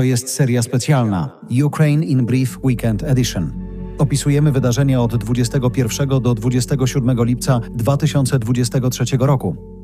To jest seria specjalna Ukraine in Brief Weekend Edition. Opisujemy wydarzenia od 21 do 27 lipca 2023 roku.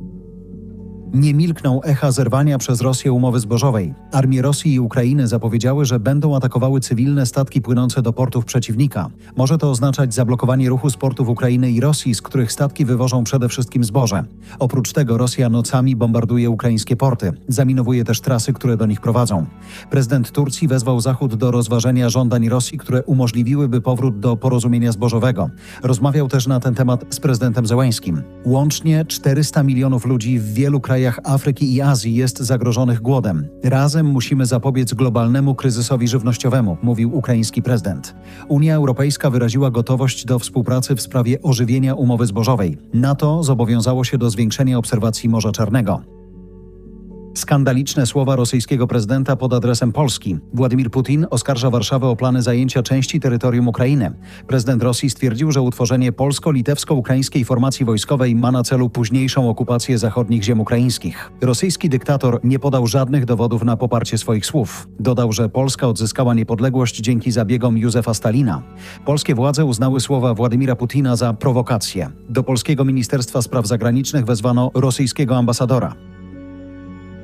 Nie milkną echa zerwania przez Rosję umowy zbożowej. Armie Rosji i Ukrainy zapowiedziały, że będą atakowały cywilne statki płynące do portów przeciwnika. Może to oznaczać zablokowanie ruchu z portów Ukrainy i Rosji, z których statki wywożą przede wszystkim zboże. Oprócz tego Rosja nocami bombarduje ukraińskie porty. Zaminowuje też trasy, które do nich prowadzą. Prezydent Turcji wezwał Zachód do rozważenia żądań Rosji, które umożliwiłyby powrót do porozumienia zbożowego. Rozmawiał też na ten temat z prezydentem Zełańskim. Łącznie 400 milionów ludzi w wielu krajach krajach Afryki i Azji jest zagrożonych głodem. Razem musimy zapobiec globalnemu kryzysowi żywnościowemu, mówił ukraiński prezydent. Unia Europejska wyraziła gotowość do współpracy w sprawie ożywienia umowy zbożowej. NATO zobowiązało się do zwiększenia obserwacji Morza Czarnego. Skandaliczne słowa rosyjskiego prezydenta pod adresem Polski. Władimir Putin oskarża Warszawę o plany zajęcia części terytorium Ukrainy. Prezydent Rosji stwierdził, że utworzenie polsko-litewsko-ukraińskiej formacji wojskowej ma na celu późniejszą okupację zachodnich ziem ukraińskich. Rosyjski dyktator nie podał żadnych dowodów na poparcie swoich słów. Dodał, że Polska odzyskała niepodległość dzięki zabiegom Józefa Stalina. Polskie władze uznały słowa Władimira Putina za prowokację. Do polskiego Ministerstwa Spraw Zagranicznych wezwano rosyjskiego ambasadora.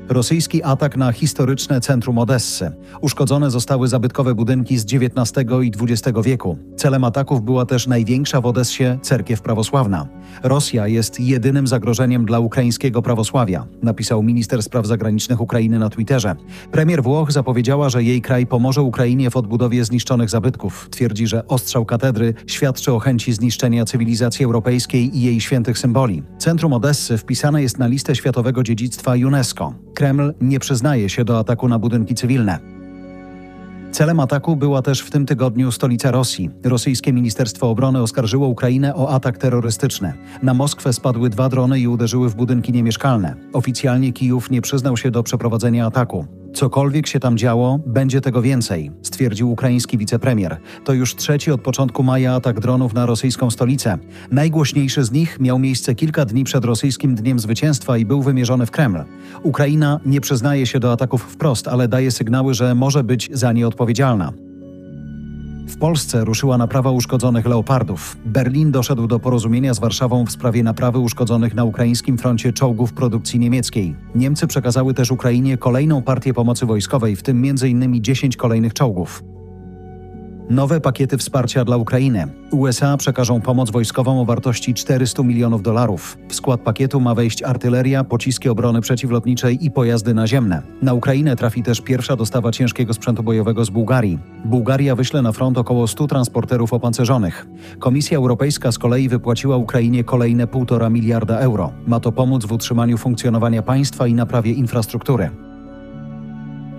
Rosyjski atak na historyczne centrum Odessy. Uszkodzone zostały zabytkowe budynki z XIX i XX wieku. Celem ataków była też największa w Odessie cerkiew prawosławna. Rosja jest jedynym zagrożeniem dla ukraińskiego prawosławia, napisał minister spraw zagranicznych Ukrainy na Twitterze. Premier Włoch zapowiedziała, że jej kraj pomoże Ukrainie w odbudowie zniszczonych zabytków. Twierdzi, że ostrzał katedry świadczy o chęci zniszczenia cywilizacji europejskiej i jej świętych symboli. Centrum Odessy wpisane jest na listę światowego dziedzictwa UNESCO. Kreml nie przyznaje się do ataku na budynki cywilne. Celem ataku była też w tym tygodniu stolica Rosji. Rosyjskie Ministerstwo Obrony oskarżyło Ukrainę o atak terrorystyczny. Na Moskwę spadły dwa drony i uderzyły w budynki niemieszkalne. Oficjalnie Kijów nie przyznał się do przeprowadzenia ataku. Cokolwiek się tam działo, będzie tego więcej, stwierdził ukraiński wicepremier. To już trzeci od początku maja atak dronów na rosyjską stolicę. Najgłośniejszy z nich miał miejsce kilka dni przed rosyjskim Dniem Zwycięstwa i był wymierzony w Kreml. Ukraina nie przyznaje się do ataków wprost, ale daje sygnały, że może być za nie odpowiedzialna. W Polsce ruszyła naprawa uszkodzonych leopardów. Berlin doszedł do porozumienia z Warszawą w sprawie naprawy uszkodzonych na ukraińskim froncie czołgów produkcji niemieckiej. Niemcy przekazały też Ukrainie kolejną partię pomocy wojskowej, w tym m.in. 10 kolejnych czołgów. Nowe pakiety wsparcia dla Ukrainy. USA przekażą pomoc wojskową o wartości 400 milionów dolarów. W skład pakietu ma wejść artyleria, pociski obrony przeciwlotniczej i pojazdy naziemne. Na Ukrainę trafi też pierwsza dostawa ciężkiego sprzętu bojowego z Bułgarii. Bułgaria wyśle na front około 100 transporterów opancerzonych. Komisja Europejska z kolei wypłaciła Ukrainie kolejne 1,5 miliarda euro. Ma to pomóc w utrzymaniu funkcjonowania państwa i naprawie infrastruktury.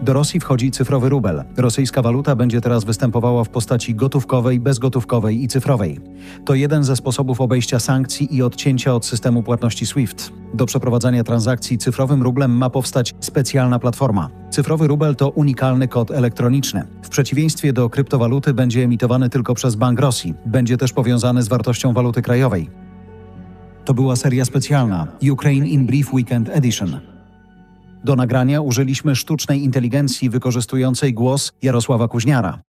Do Rosji wchodzi cyfrowy rubel. Rosyjska waluta będzie teraz występowała w postaci gotówkowej, bezgotówkowej i cyfrowej. To jeden ze sposobów obejścia sankcji i odcięcia od systemu płatności SWIFT. Do przeprowadzania transakcji cyfrowym rublem ma powstać specjalna platforma. Cyfrowy rubel to unikalny kod elektroniczny. W przeciwieństwie do kryptowaluty będzie emitowany tylko przez Bank Rosji. Będzie też powiązany z wartością waluty krajowej. To była seria specjalna Ukraine in Brief Weekend Edition. Do nagrania użyliśmy sztucznej inteligencji wykorzystującej głos Jarosława Kuźniara.